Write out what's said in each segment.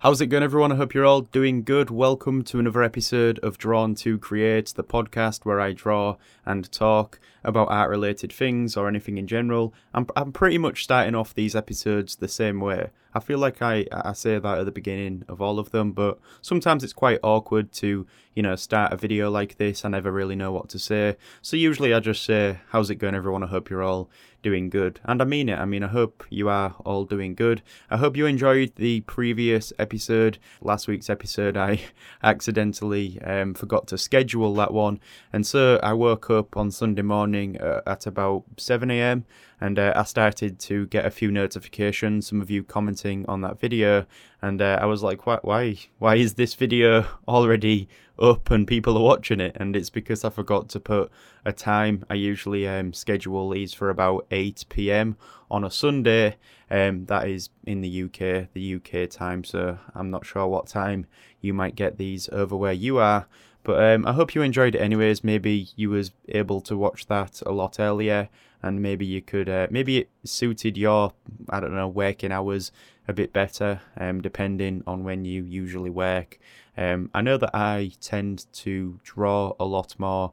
How's it going, everyone? I hope you're all doing good. Welcome to another episode of Drawn to Create, the podcast where I draw and talk about art related things or anything in general. I'm, I'm pretty much starting off these episodes the same way. I feel like I, I say that at the beginning of all of them, but sometimes it's quite awkward to, you know, start a video like this. I never really know what to say. So usually I just say, How's it going, everyone? I hope you're all doing good. And I mean it. I mean, I hope you are all doing good. I hope you enjoyed the previous episode. Last week's episode, I accidentally um, forgot to schedule that one. And so I woke up on Sunday morning uh, at about 7 a.m. and uh, I started to get a few notifications, some of you commenting on that video. And uh, I was like, why, why, why is this video already up and people are watching it? And it's because I forgot to put a time. I usually um, schedule these for about 8 p.m. on a Sunday. Um, that is in the UK, the UK time. So I'm not sure what time you might get these over where you are. But um, I hope you enjoyed it anyways. Maybe you was able to watch that a lot earlier, and maybe you could, uh, maybe it suited your, I don't know, working hours a bit better, um, depending on when you usually work. Um, I know that I tend to draw a lot more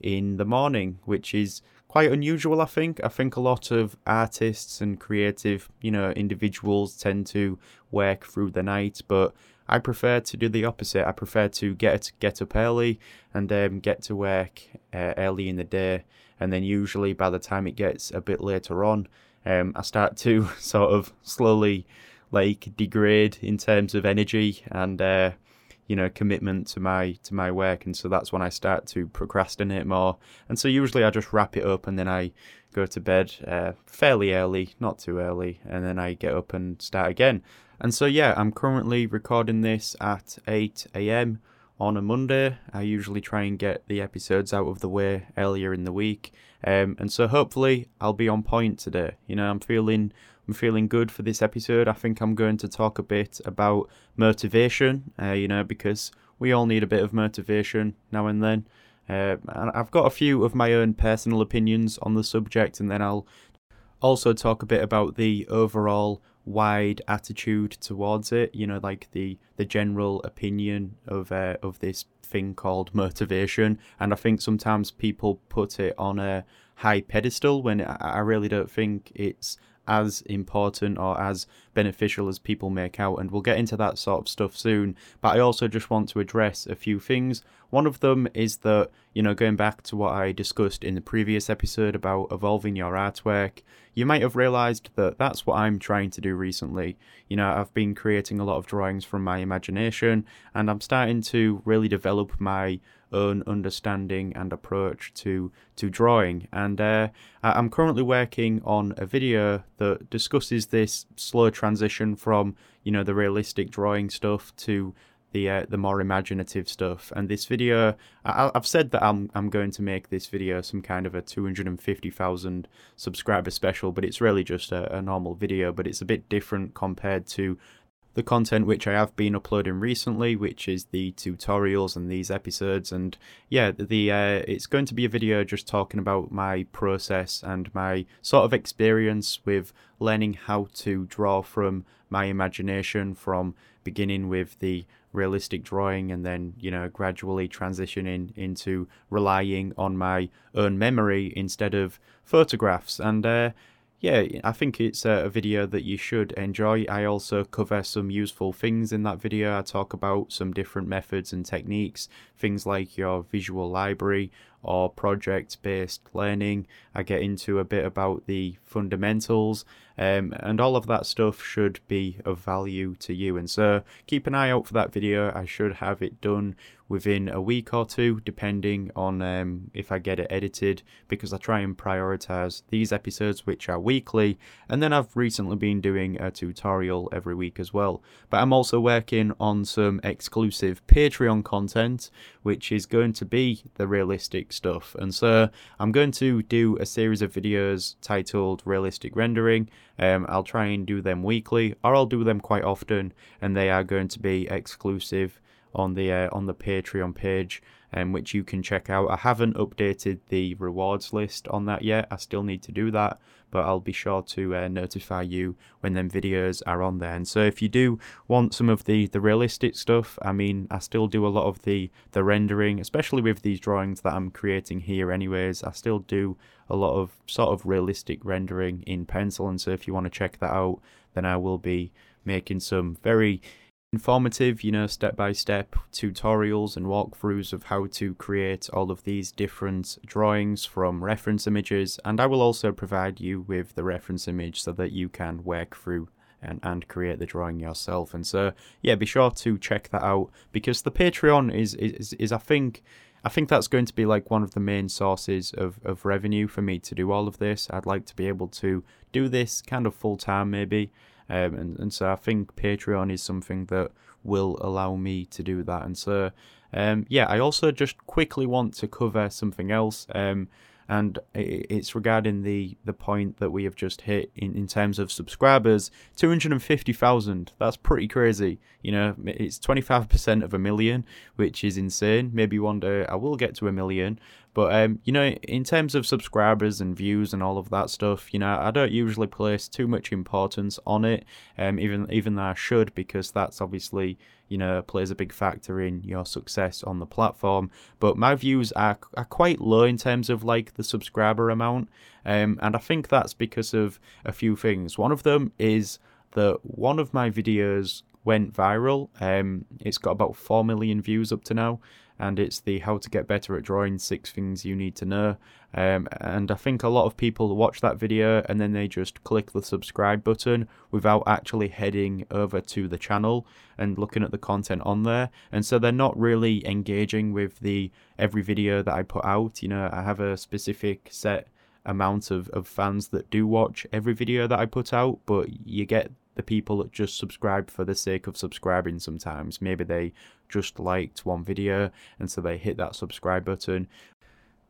in the morning, which is quite unusual, I think. I think a lot of artists and creative, you know, individuals tend to work through the night, but I prefer to do the opposite. I prefer to get get up early and um, get to work uh, early in the day, and then usually by the time it gets a bit later on, um, I start to sort of slowly like degrade in terms of energy and uh, you know commitment to my to my work and so that's when I start to procrastinate more and so usually I just wrap it up and then I go to bed uh, fairly early not too early and then I get up and start again and so yeah I'm currently recording this at 8 a.m on a Monday. I usually try and get the episodes out of the way earlier in the week, um, and so hopefully I'll be on point today. You know, I'm feeling I'm feeling good for this episode. I think I'm going to talk a bit about motivation. Uh, you know, because we all need a bit of motivation now and then. Uh, and I've got a few of my own personal opinions on the subject, and then I'll also talk a bit about the overall wide attitude towards it. You know, like the the general opinion of uh, of this thing called motivation. And I think sometimes people put it on a high pedestal when I really don't think it's as important or as beneficial as people make out, and we'll get into that sort of stuff soon. But I also just want to address a few things. One of them is that, you know, going back to what I discussed in the previous episode about evolving your artwork, you might have realized that that's what I'm trying to do recently. You know, I've been creating a lot of drawings from my imagination, and I'm starting to really develop my own understanding and approach to to drawing. And uh, I'm currently working on a video that discusses this slow transition from you know the realistic drawing stuff to the uh, the more imaginative stuff. And this video, I, have said that I'm I'm going to make this video some kind of a 250,000 subscriber special, but it's really just a, a normal video. But it's a bit different compared to the content which I have been uploading recently, which is the tutorials and these episodes. And yeah, the uh, it's going to be a video just talking about my process and my sort of experience with learning how to draw from my imagination, from beginning with the realistic drawing and then you know gradually transitioning into relying on my own memory instead of photographs and uh, yeah, I think it's a video that you should enjoy. I also cover some useful things in that video. I talk about some different methods and techniques, things like your visual library or project based learning. I get into a bit about the fundamentals, um, and all of that stuff should be of value to you. And so keep an eye out for that video. I should have it done within a week or two, depending on um, if I get it edited, because I try and prioritize these episodes, which are weekly, and then I've recently been doing a tutorial every week as well. But I'm also working on some exclusive Patreon content, which is going to be the realistic stuff. And so I'm going to do a series of videos titled Realistic Rendering. Um, I'll try and do them weekly, or I'll do them quite often, and they are going to be exclusive on the uh, on the Patreon page, um, which you can check out. I haven't updated the rewards list on that yet. I still need to do that, but I'll be sure to uh, notify you when them videos are on there. And so if you do want some of the the realistic stuff, I mean, I still do a lot of the the rendering, especially with these drawings that I'm creating here. Anyways, I still do a lot of sort of realistic rendering in pencil. And so if you want to check that out, then I will be making some very informative, you know, step by step tutorials and walkthroughs of how to create all of these different drawings from reference images. And I will also provide you with the reference image so that you can work through and, and create the drawing yourself. And so, yeah, be sure to check that out because the Patreon is, is, is I think, I think that's going to be like one of the main sources of, of revenue for me to do all of this. I'd like to be able to do this kind of full time, maybe. Um, and, and so I think Patreon is something that will allow me to do that. And so, um, yeah, I also just quickly want to cover something else. Um, and it's regarding the the point that we have just hit in, in terms of subscribers. 250,000 that's pretty crazy. You know it's 25% of a million which is insane. Maybe one day I will get to a million but um, you know, in terms of subscribers and views and all of that stuff, you know, I don't usually place too much importance on it. Um, even even though I should, because that's obviously you know plays a big factor in your success on the platform. But my views are are quite low in terms of like the subscriber amount, um, and I think that's because of a few things. One of them is that one of my videos went viral. Um, it's got about four million views up to now, and it's the how to get better at drawing six things you need to know. Um, and I think a lot of people watch that video and then they just click the subscribe button without actually heading over to the channel and looking at the content on there. And so they're not really engaging with the every video that I put out. You know, I have a specific set amount of, of fans that do watch every video that I put out, but you get the people that just subscribe for the sake of subscribing sometimes. Maybe they just liked one video and so they hit that subscribe button,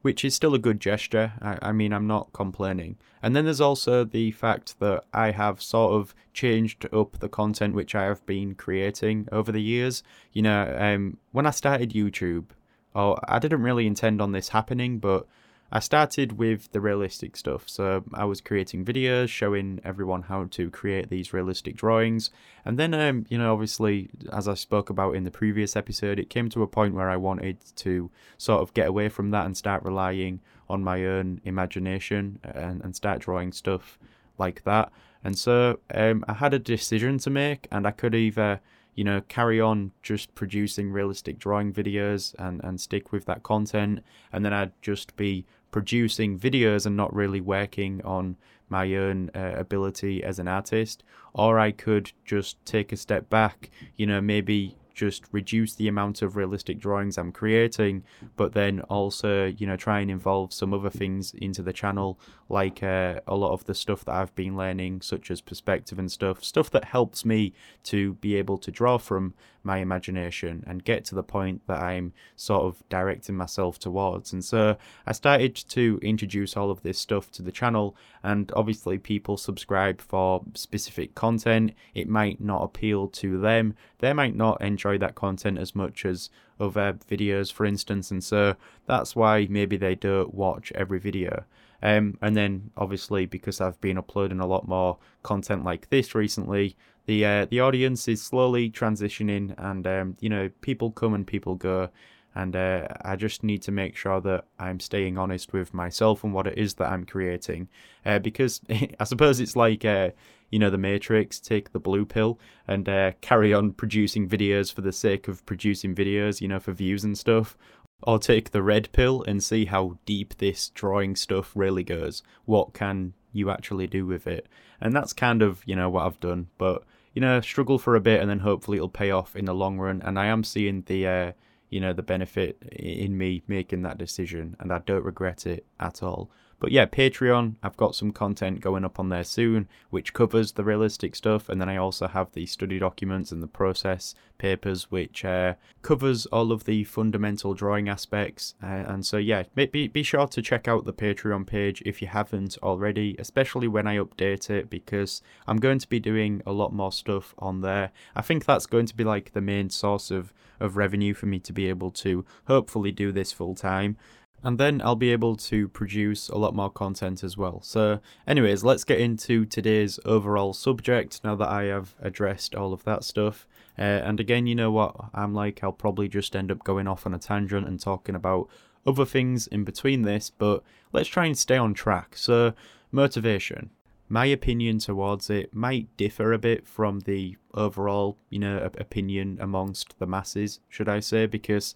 which is still a good gesture. I, I, mean, I'm not complaining. And then there's also the fact that I have sort of changed up the content which I have been creating over the years. You know, um, when I started YouTube, oh, I didn't really intend on this happening, but I started with the realistic stuff. So I was creating videos showing everyone how to create these realistic drawings. And then, um, you know, obviously, as I spoke about in the previous episode, it came to a point where I wanted to sort of get away from that and start relying on my own imagination and, and start drawing stuff like that. And so um, I had a decision to make, and I could either you know, carry on just producing realistic drawing videos and, and stick with that content. And then I'd just be producing videos and not really working on my own uh, ability as an artist, or I could just take a step back, you know, maybe just reduce the amount of realistic drawings I'm creating, but then also, you know, try and involve some other things into the channel, like uh, a lot of the stuff that I've been learning, such as perspective and stuff, stuff that helps me to be able to draw from my imagination and get to the point that I'm sort of directing myself towards. And so I started to introduce all of this stuff to the channel, and obviously, people subscribe for specific content. It might not appeal to them, they might not enjoy that content as much as other videos, for instance, and so that's why maybe they don't watch every video. Um, and then obviously because I've been uploading a lot more content like this recently, the uh, the audience is slowly transitioning, and um, you know people come and people go, and uh, I just need to make sure that I'm staying honest with myself and what it is that I'm creating, uh, because I suppose it's like uh, you know the Matrix, take the blue pill and uh, carry on producing videos for the sake of producing videos, you know, for views and stuff, or take the red pill and see how deep this drawing stuff really goes. What can you actually do with it? And that's kind of, you know, what I've done. But, you know, struggle for a bit and then hopefully it'll pay off in the long run. And I am seeing the, uh, you know, the benefit in me making that decision and I don't regret it at all. But yeah, Patreon, I've got some content going up on there soon, which covers the realistic stuff, and then I also have the study documents and the process papers, which uh, covers all of the fundamental drawing aspects. Uh, and so yeah, be be sure to check out the Patreon page if you haven't already, especially when I update it, because I'm going to be doing a lot more stuff on there. I think that's going to be like the main source of of revenue for me to be able to hopefully do this full time and then I'll be able to produce a lot more content as well. So, anyways, let's get into today's overall subject now that I have addressed all of that stuff. Uh, and again, you know what I'm like, I'll probably just end up going off on a tangent and talking about other things in between this, but let's try and stay on track. So, motivation. My opinion towards it might differ a bit from the overall, you know, opinion amongst the masses, should I say, because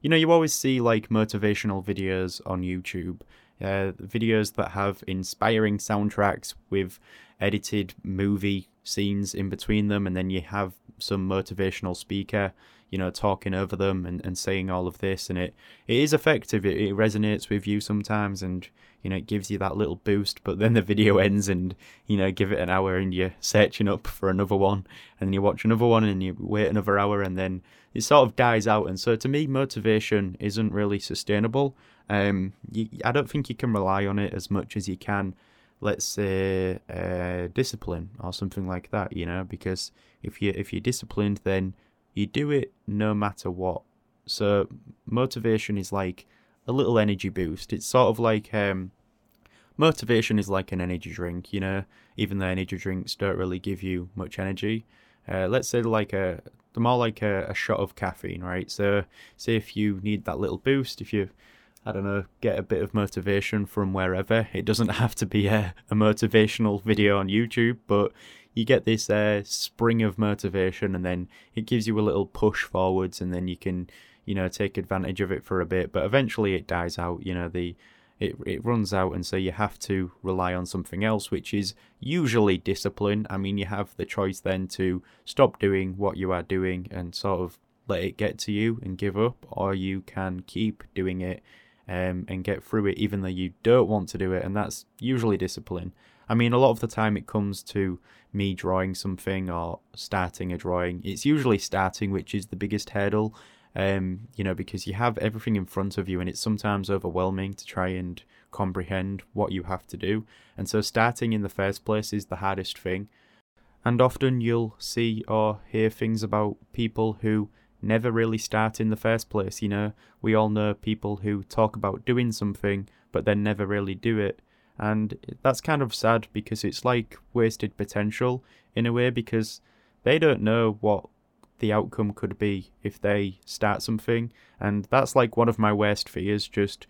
you know, you always see like motivational videos on YouTube, uh, videos that have inspiring soundtracks with edited movie scenes in between them, and then you have some motivational speaker, you know, talking over them and, and saying all of this, and it, it is effective. It, it resonates with you sometimes, and you know, it gives you that little boost. But then the video ends, and you know, give it an hour, and you're searching up for another one, and then you watch another one, and you wait another hour, and then it sort of dies out. And so to me, motivation isn't really sustainable. Um, you, I don't think you can rely on it as much as you can, let's say, uh, discipline or something like that. You know, because if you if you're disciplined, then you do it no matter what. So motivation is like a little energy boost. It's sort of like um, motivation is like an energy drink. You know, even though energy drinks don't really give you much energy. Uh, let's say like a more like a, a shot of caffeine, right? So, say if you need that little boost, if you I don't know, get a bit of motivation from wherever. It doesn't have to be a, a motivational video on YouTube, but you get this uh, spring of motivation and then it gives you a little push forwards and then you can, you know, take advantage of it for a bit. But eventually it dies out, you know, the it, it runs out and so you have to rely on something else which is usually discipline. I mean you have the choice then to stop doing what you are doing and sort of let it get to you and give up or you can keep doing it um, and get through it even though you don't want to do it and that's usually discipline. I mean a lot of the time it comes to me drawing something or starting a drawing. It's usually starting which is the biggest hurdle um, you know, because you have everything in front of you and it's sometimes overwhelming to try and comprehend what you have to do. And so starting in the first place is the hardest thing. And often you'll see or hear things about people who never really start in the first place. You know, we all know people who talk about doing something but then never really do it. And that's kind of sad because it's like wasted potential in a way because they don't know what the outcome could be if they start something. And that's like one of my worst fears, just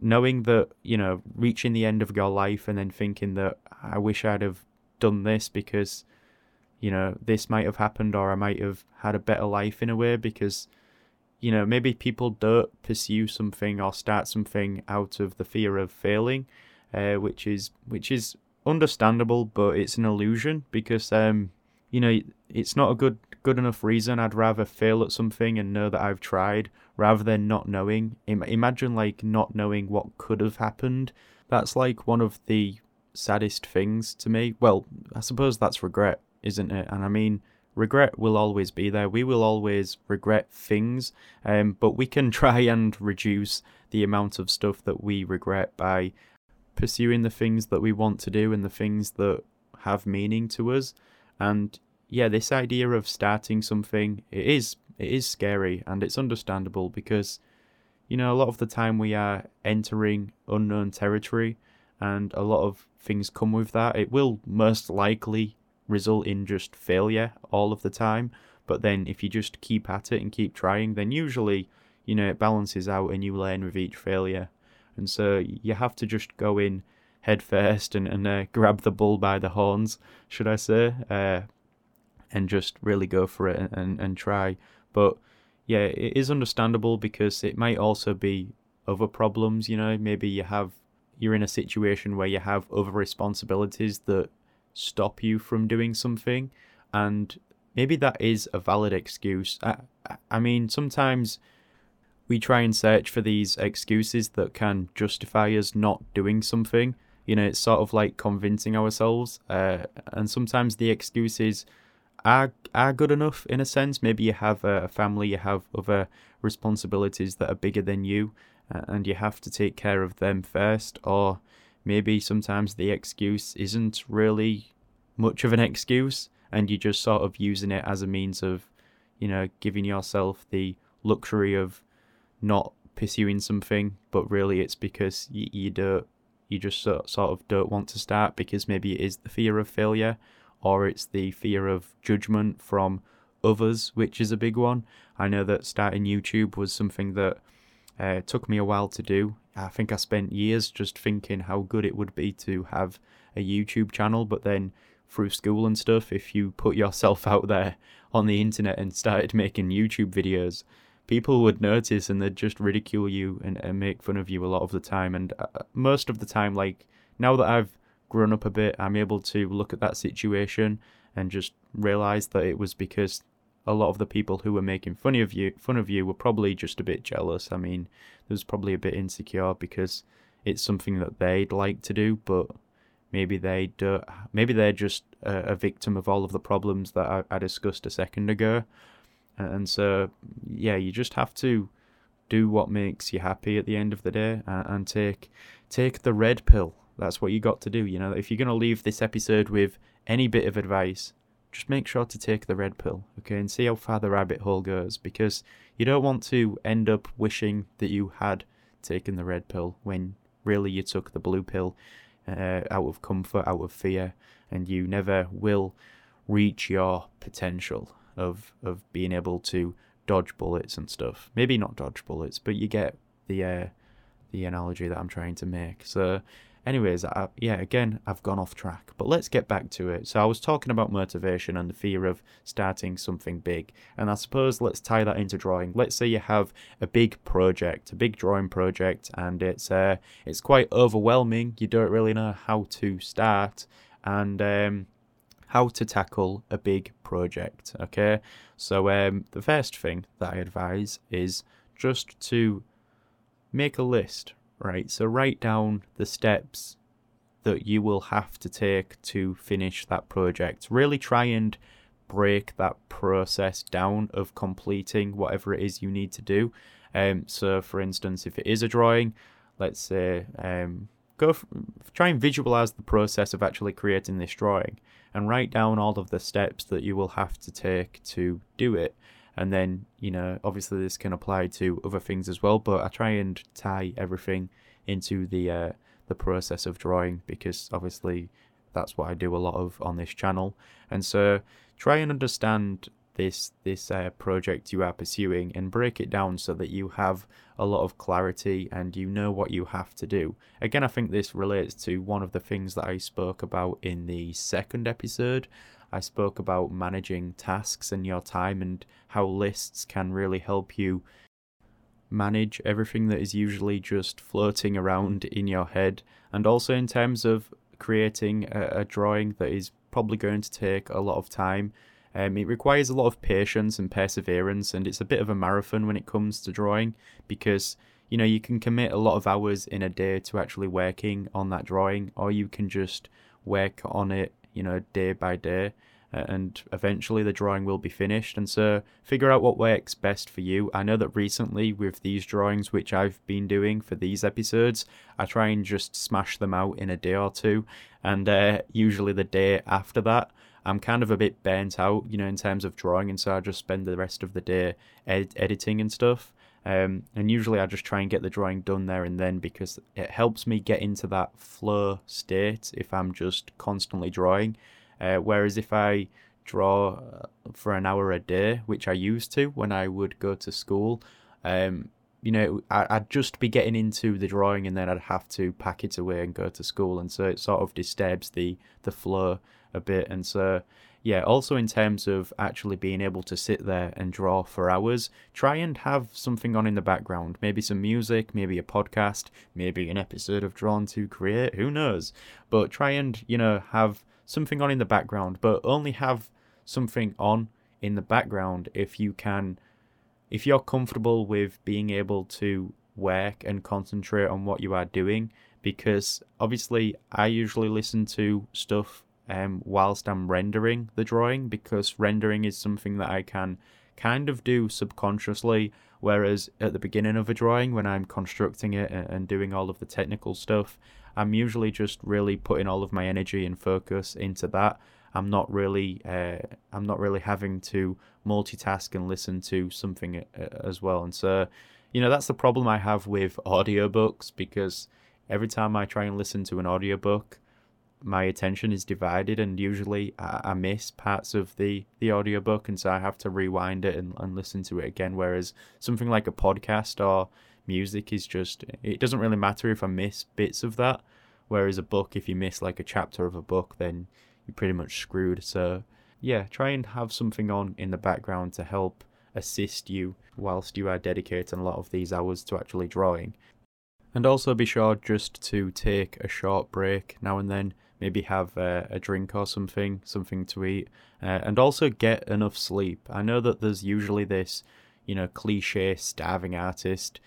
knowing that, you know, reaching the end of your life and then thinking that I wish I'd have done this because, you know, this might have happened or I might have had a better life in a way because, you know, maybe people don't pursue something or start something out of the fear of failing, uh, which is which is understandable, but it's an illusion because um, you know, it's not a good good enough reason. I'd rather fail at something and know that I've tried rather than not knowing. Imagine like not knowing what could have happened. That's like one of the saddest things to me. Well, I suppose that's regret, isn't it? And I mean, regret will always be there. We will always regret things, um, but we can try and reduce the amount of stuff that we regret by pursuing the things that we want to do and the things that have meaning to us. And yeah, this idea of starting something it is it is scary and it's understandable because you know a lot of the time we are entering unknown territory and a lot of things come with that. It will most likely result in just failure all of the time, but then if you just keep at it and keep trying, then usually you know it balances out and you learn with each failure. And so you have to just go in head first and, and uh, grab the bull by the horns, should I say, uh, and just really go for it and, and, try. But yeah, it is understandable because it might also be other problems, you know, maybe you have you're in a situation where you have other responsibilities that stop you from doing something and maybe that is a valid excuse. I, I mean, sometimes we try and search for these excuses that can justify us not doing something. You know, it's sort of like convincing ourselves, uh, and sometimes the excuses are are good enough in a sense. Maybe you have a family, you have other responsibilities that are bigger than you, uh, and you have to take care of them first. Or maybe sometimes the excuse isn't really much of an excuse, and you're just sort of using it as a means of, you know, giving yourself the luxury of not pursuing something, but really it's because you, you don't, you just sort, sort of don't want to start because maybe it is the fear of failure or it's the fear of judgment from others, which is a big one. I know that starting YouTube was something that uh, took me a while to do. I think I spent years just thinking how good it would be to have a YouTube channel, but then through school and stuff, if you put yourself out there on the internet and started making YouTube videos, people would notice and they'd just ridicule you and, and make fun of you a lot of the time. And uh, most of the time, like now that I've grown up a bit, I'm able to look at that situation and just realize that it was because a lot of the people who were making fun of you fun of you were probably just a bit jealous. I mean, there's probably a bit insecure because it's something that they'd like to do, but maybe they do, maybe they're just a, a victim of all of the problems that I, I discussed a second ago. And so, yeah, you just have to do what makes you happy at the end of the day and, and take take the red pill that's what you got to do. You know, if you're going to leave this episode with any bit of advice, just make sure to take the red pill, okay, and see how far the rabbit hole goes because you don't want to end up wishing that you had taken the red pill when really you took the blue pill uh, out of comfort, out of fear, and you never will reach your potential of of being able to dodge bullets and stuff. Maybe not dodge bullets, but you get the uh, the analogy that I'm trying to make. So Anyways, I, yeah, again, I've gone off track, but let's get back to it. So I was talking about motivation and the fear of starting something big, and I suppose let's tie that into drawing. Let's say you have a big project, a big drawing project, and it's uh, it's quite overwhelming. You don't really know how to start and um, how to tackle a big project. Okay, so um, the first thing that I advise is just to make a list right? So write down the steps that you will have to take to finish that project. Really try and break that process down of completing whatever it is you need to do. Um, so, for instance, if it is a drawing, let's say, um, go try and visualize the process of actually creating this drawing and write down all of the steps that you will have to take to do it and then you know obviously this can apply to other things as well but i try and tie everything into the uh, the process of drawing because obviously that's what i do a lot of on this channel and so try and understand this this uh, project you are pursuing and break it down so that you have a lot of clarity and you know what you have to do. Again, I think this relates to one of the things that I spoke about in the second episode I spoke about managing tasks and your time and how lists can really help you manage everything that is usually just floating around in your head, and also in terms of creating a, a drawing that is probably going to take a lot of time. Um, it requires a lot of patience and perseverance, and it's a bit of a marathon when it comes to drawing because you know you can commit a lot of hours in a day to actually working on that drawing, or you can just work on it you know, day by day. And eventually the drawing will be finished. And so figure out what works best for you. I know that recently, with these drawings, which I've been doing for these episodes, I try and just smash them out in a day or two. And uh, usually the day after that, I'm kind of a bit burnt out, you know, in terms of drawing, and so I just spend the rest of the day ed- editing and stuff. Um, and usually I just try and get the drawing done there and then because it helps me get into that flow state if I'm just constantly drawing. Uh, whereas if I draw uh, for an hour a day, which I used to when I would go to school, um, you know, I'd just be getting into the drawing and then I'd have to pack it away and go to school, and so it sort of disturbs the the flow a bit. And so yeah, also in terms of actually being able to sit there and draw for hours, try and have something on in the background. Maybe some music, maybe a podcast, maybe an episode of Drawn to Create, who knows? But try and, you know, have something on in the background, but only have something on in the background if you can if you're comfortable with being able to work and concentrate on what you are doing, because obviously I usually listen to stuff um, whilst I'm rendering the drawing because rendering is something that I can kind of do subconsciously. Whereas at the beginning of a drawing, when I'm constructing it and doing all of the technical stuff, I'm usually just really putting all of my energy and focus into that. I'm not really, uh, I'm not really having to multitask and listen to something uh, as well. And so, you know, that's the problem I have with audiobooks because every time I try and listen to an audiobook, my attention is divided and usually I, I, miss parts of the the audiobook and so I have to rewind it and, and listen to it again whereas something like a podcast or music is just it doesn't really matter if I miss bits of that. Whereas a book if you miss like a chapter of a book then you're pretty much screwed. So yeah try and have something on in the background to help assist you whilst you are dedicating a lot of these hours to actually drawing. And also be sure just to take a short break now and then maybe have a, a drink or something, something to eat, uh, and also get enough sleep. I know that there's usually this, you know, cliche starving artist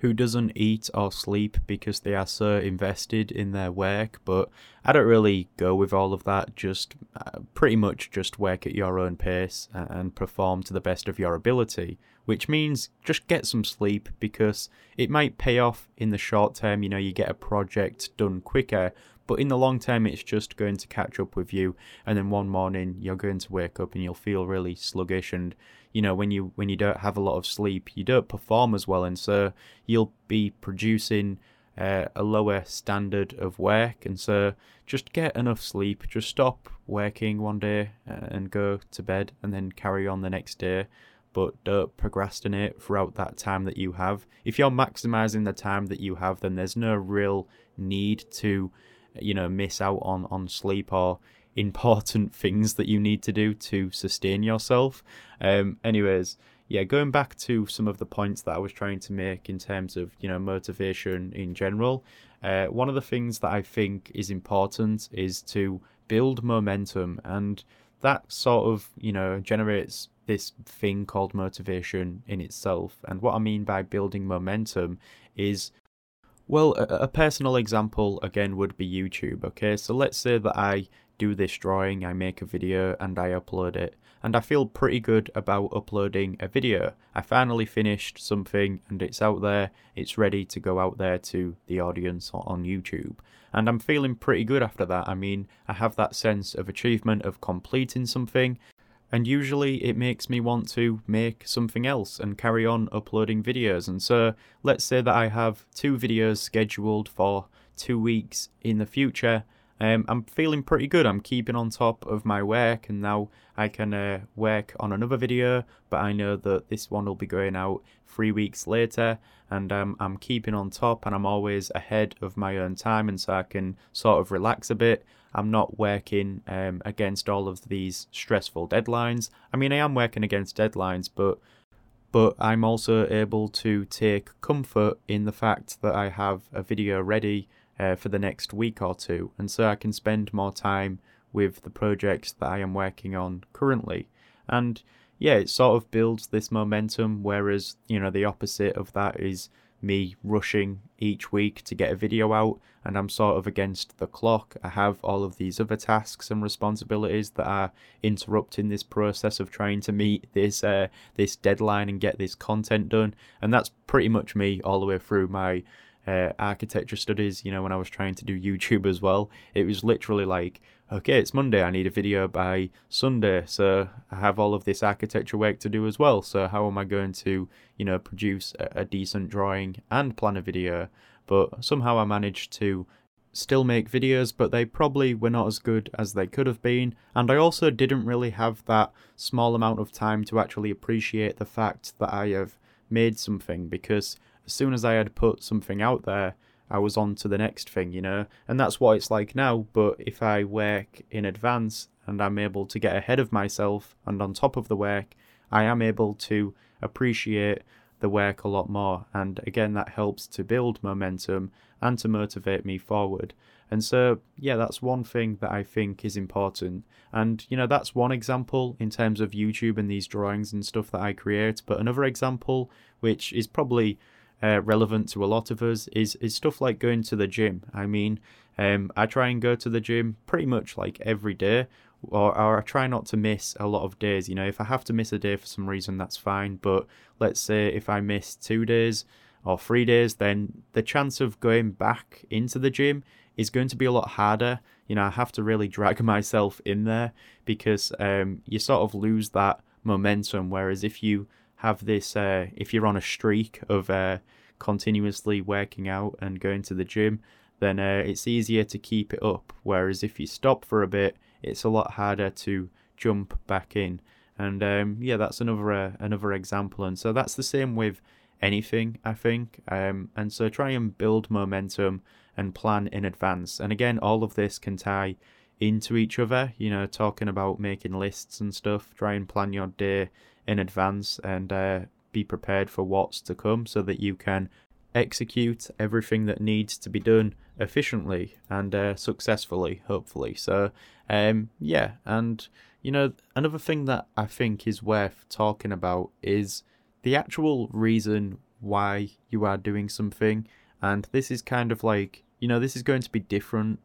who doesn't eat or sleep because they are so invested in their work, but I don't really go with all of that. Just uh, pretty much just work at your own pace and perform to the best of your ability, which means just get some sleep because it might pay off in the short term. You know, you get a project done quicker, but in the long term, it's just going to catch up with you. And then one morning, you're going to wake up and you'll feel really sluggish. And you know, when you when you don't have a lot of sleep, you don't perform as well, and so you'll be producing uh, a lower standard of work. And so, just get enough sleep. Just stop working one day uh, and go to bed, and then carry on the next day but don't procrastinate throughout that time that you have. If you're maximizing the time that you have, then there's no real need to you know miss out on on sleep or important things that you need to do to sustain yourself. Um anyways yeah going back to some of the points that i was trying to make in terms of you know motivation in general uh, one of the things that i think is important is to build momentum and that sort of you know generates this thing called motivation in itself. And what i mean by building momentum is well, a, personal example again would be YouTube, okay? So let's say that I do this drawing, I make a video and I upload it. And I feel pretty good about uploading a video. I finally finished something and it's out there, it's ready to go out there to the audience on YouTube. And I'm feeling pretty good after that. I mean, I have that sense of achievement of completing something and usually it makes me want to make something else and carry on uploading videos. And so let's say that I have two videos scheduled for two weeks in the future. Um, I'm feeling pretty good. I'm keeping on top of my work, and now I can uh, work on another video. But I know that this one will be going out three weeks later, and um, I'm keeping on top, and I'm always ahead of my own time, and so I can sort of relax a bit. I'm not working um, against all of these stressful deadlines. I mean, I am working against deadlines, but but I'm also able to take comfort in the fact that I have a video ready uh, for the next week or two, and so I can spend more time with the projects that I am working on currently. And yeah, it sort of builds this momentum, whereas, you know, the opposite of that is me rushing each week to get a video out and I'm sort of against the clock. I have all of these other tasks and responsibilities that are interrupting this process of trying to meet this uh, this deadline and get this content done. And that's pretty much me all the way through my uh, architecture studies, you know, when I was trying to do YouTube as well, it was literally like, okay, it's Monday, I need a video by Sunday, so I have all of this architecture work to do as well. So how am I going to, you know, produce a, a decent drawing and plan a video? But somehow I managed to still make videos, but they probably were not as good as they could have been. And I also didn't really have that small amount of time to actually appreciate the fact that I have made something because as soon as I had put something out there, I was on to the next thing, you know? And that's what it's like now, but if I work in advance and I'm able to get ahead of myself and on top of the work, I am able to appreciate the work a lot more. And again, that helps to build momentum and to motivate me forward. And so, yeah, that's one thing that I think is important. And, you know, that's one example in terms of YouTube and these drawings and stuff that I create. But another example, which is probably uh, relevant to a lot of us, is, is stuff like going to the gym. I mean, um, I try and go to the gym pretty much like every day, or, or I try not to miss a lot of days. You know, if I have to miss a day for some reason, that's fine. But let's say if I miss two days or three days, then the chance of going back into the gym is going to be a lot harder. You know, I have to really drag myself in there because um, you sort of lose that momentum. Whereas if you have this, uh, if you're on a streak of uh, continuously working out and going to the gym, then uh, it's easier to keep it up. Whereas if you stop for a bit, it's a lot harder to jump back in. And um, yeah, that's another uh, another example. And so that's the same with anything, I think. Um, and so try and build momentum and plan in advance. And again, all of this can tie into each other, you know, talking about making lists and stuff. Try and plan your day in advance and uh, be prepared for what's to come so that you can execute everything that needs to be done efficiently and uh, successfully, hopefully. So, um, yeah, and you know, another thing that I think is worth talking about is the actual reason why you are doing something. And this is kind of like you know, this is going to be different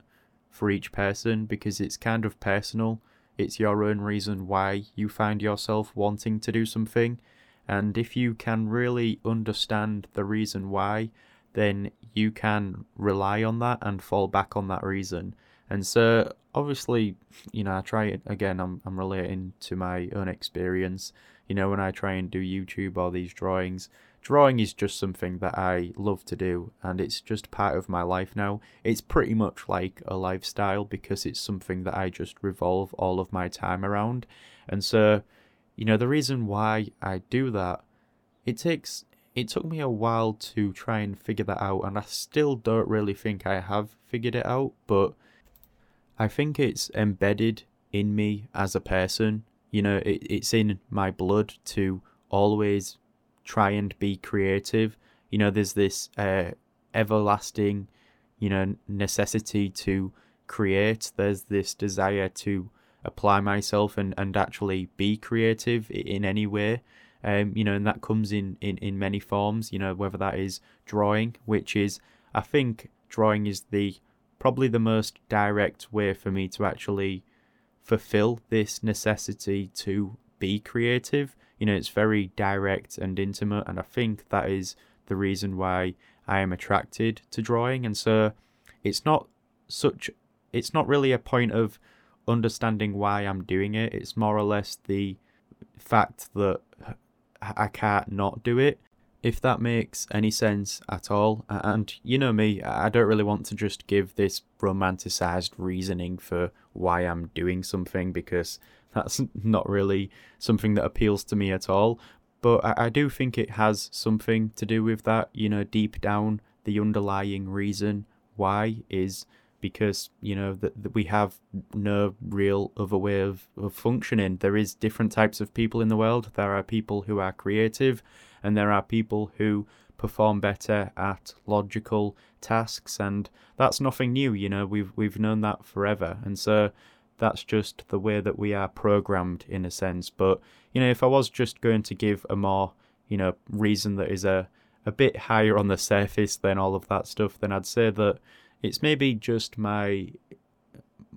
for each person because it's kind of personal. It's your own reason why you find yourself wanting to do something. And if you can really understand the reason why, then you can rely on that and fall back on that reason. And so, obviously, you know, I try it again, I'm, I'm relating to my own experience. You know, when I try and do YouTube or these drawings, drawing is just something that I love to do and it's just part of my life now. It's pretty much like a lifestyle because it's something that I just revolve all of my time around. And so, you know, the reason why I do that, it takes it took me a while to try and figure that out and I still don't really think I have figured it out, but I think it's embedded in me as a person. You know, it, it's in my blood to always try and be creative. You know, there's this uh, everlasting, you know, necessity to create. There's this desire to apply myself and, and actually be creative in any way. Um, you know, and that comes in, in, in many forms, you know, whether that is drawing, which is, I think drawing is the probably the most direct way for me to actually fulfill this necessity to be creative you know, it's very direct and intimate, and I think that is the reason why I am attracted to drawing. And so it's not such, it's not really a point of understanding why I'm doing it, it's more or less the fact that I can't not do it. If that makes any sense at all, and you know me, I don't really want to just give this romanticized reasoning for why I'm doing something because that's not really something that appeals to me at all. But I, I do think it has something to do with that. You know, deep down, the underlying reason why is because you know that, we have no real other way of, of functioning there is different types of people in the world there are people who are creative and there are people who perform better at logical tasks and that's nothing new you know we've we've known that forever and so that's just the way that we are programmed in a sense. But you know, if I was just going to give a more you know reason that is a a bit higher on the surface than all of that stuff, then I'd say that it's maybe just my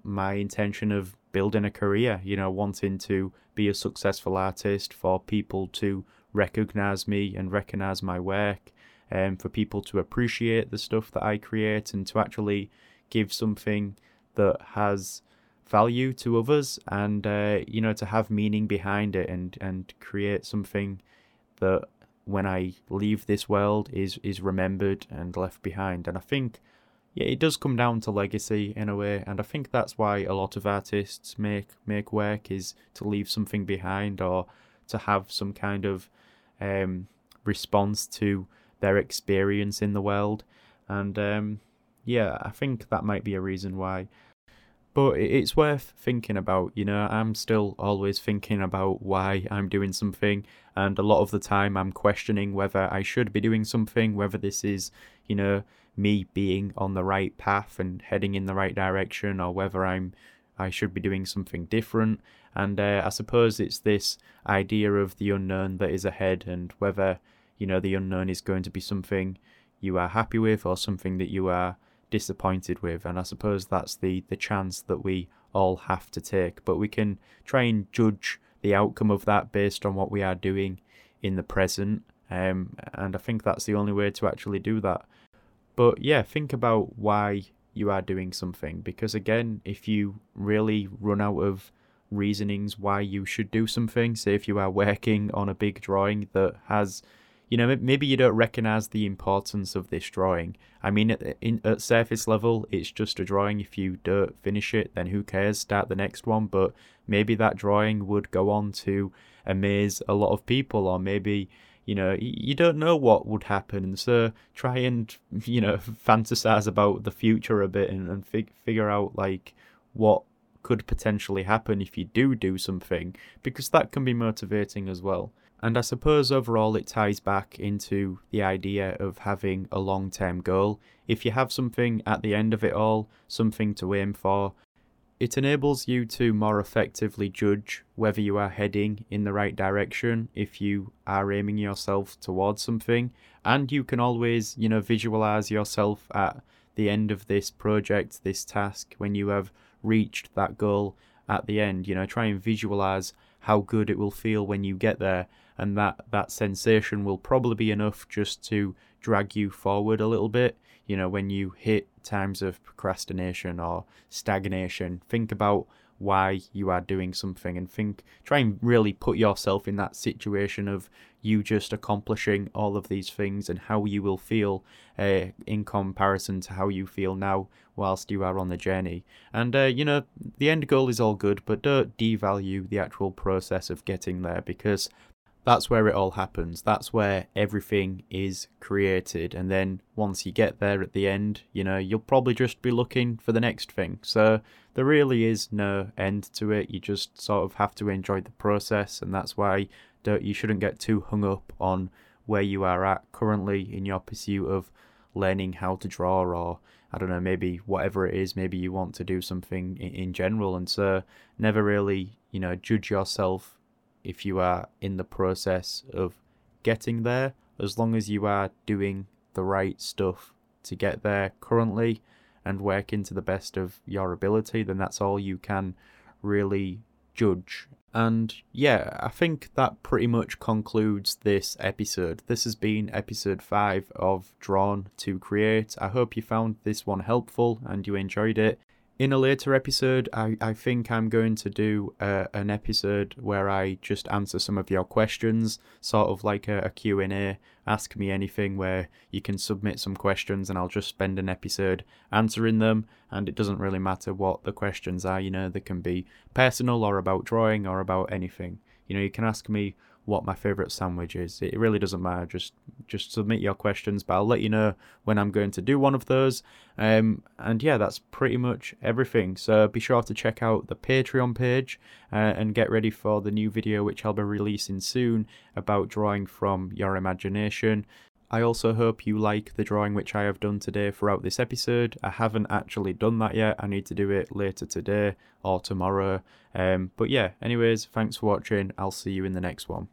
my intention of building a career, you know, wanting to be a successful artist, for people to recognize me and recognize my work, and um, for people to appreciate the stuff that I create and to actually give something that has value to others and uh, you know to have meaning behind it and and create something that when I leave this world is is remembered and left behind. And I think yeah it does come down to legacy in a way. And I think that's why a lot of artists make make work is to leave something behind or to have some kind of um, response to their experience in the world. And um, yeah I think that might be a reason why but it's worth thinking about. You know, I'm still always thinking about why I'm doing something, and a lot of the time I'm questioning whether I should be doing something, whether this is, you know, me being on the right path and heading in the right direction, or whether I'm I should be doing something different. And uh, I suppose it's this idea of the unknown that is ahead, and whether you know the unknown is going to be something you are happy with or something that you are disappointed with. And I suppose that's the, the chance that we all have to take. But we can try and judge the outcome of that based on what we are doing in the present. Um, and I think that's the only way to actually do that. But yeah, think about why you are doing something. Because again, if you really run out of reasonings why you should do something, say if you are working on a big drawing that has you know, maybe you don't recognize the importance of this drawing. I mean, at, in, at surface level, it's just a drawing. If you don't finish it, then who cares? Start the next one. But maybe that drawing would go on to amaze a lot of people, or maybe you know you don't know what would happen so try and you know fantasize about the future a bit and, and fig- figure out like what could potentially happen if you do do something because that can be motivating as well and I suppose overall it ties back into the idea of having a long term goal. If you have something at the end of it all, something to aim for, it enables you to more effectively judge whether you are heading in the right direction if you are aiming yourself towards something. And you can always, you know, visualize yourself at the end of this project, this task, when you have reached that goal at the end. You know, try and visualize how good it will feel when you get there and that that sensation will probably be enough just to drag you forward a little bit. You know when you hit times of procrastination or stagnation think about why you are doing something and think try and really put yourself in that situation of you just accomplishing all of these things and how you will feel uh, in comparison to how you feel now whilst you are on the journey. And uh, you know the end goal is all good but don't devalue the actual process of getting there because that's where it all happens. That's where everything is created. And then once you get there at the end, you know, you'll probably just be looking for the next thing. So there really is no end to it. You just sort of have to enjoy the process. And that's why you shouldn't get too hung up on where you are at currently in your pursuit of learning how to draw or I don't know, maybe whatever it is, maybe you want to do something in, in general. And so never really, you know, judge yourself if you are in the process of getting there, as long as you are doing the right stuff to get there currently and working to the best of your ability, then that's all you can really judge. And yeah, I think that pretty much concludes this episode. This has been episode 5 of Drawn to Create. I hope you found this one helpful and you enjoyed it in a later episode, I, I think I'm going to do uh, an episode where I just answer some of your questions, sort of like a, a Q&A, ask me anything where you can submit some questions and I'll just spend an episode answering them and it doesn't really matter what the questions are, you know, they can be personal or about drawing or about anything. You know, you can ask me what my favorite sandwich is. It really doesn't matter. Just just submit your questions, but I'll let you know when I'm going to do one of those. Um, and yeah, that's pretty much everything. So be sure to check out the Patreon page uh, and get ready for the new video which I'll be releasing soon about drawing from your imagination. I also hope you like the drawing which I have done today throughout this episode. I haven't actually done that yet. I need to do it later today or tomorrow. Um, but yeah, anyways, thanks for watching. I'll see you in the next one.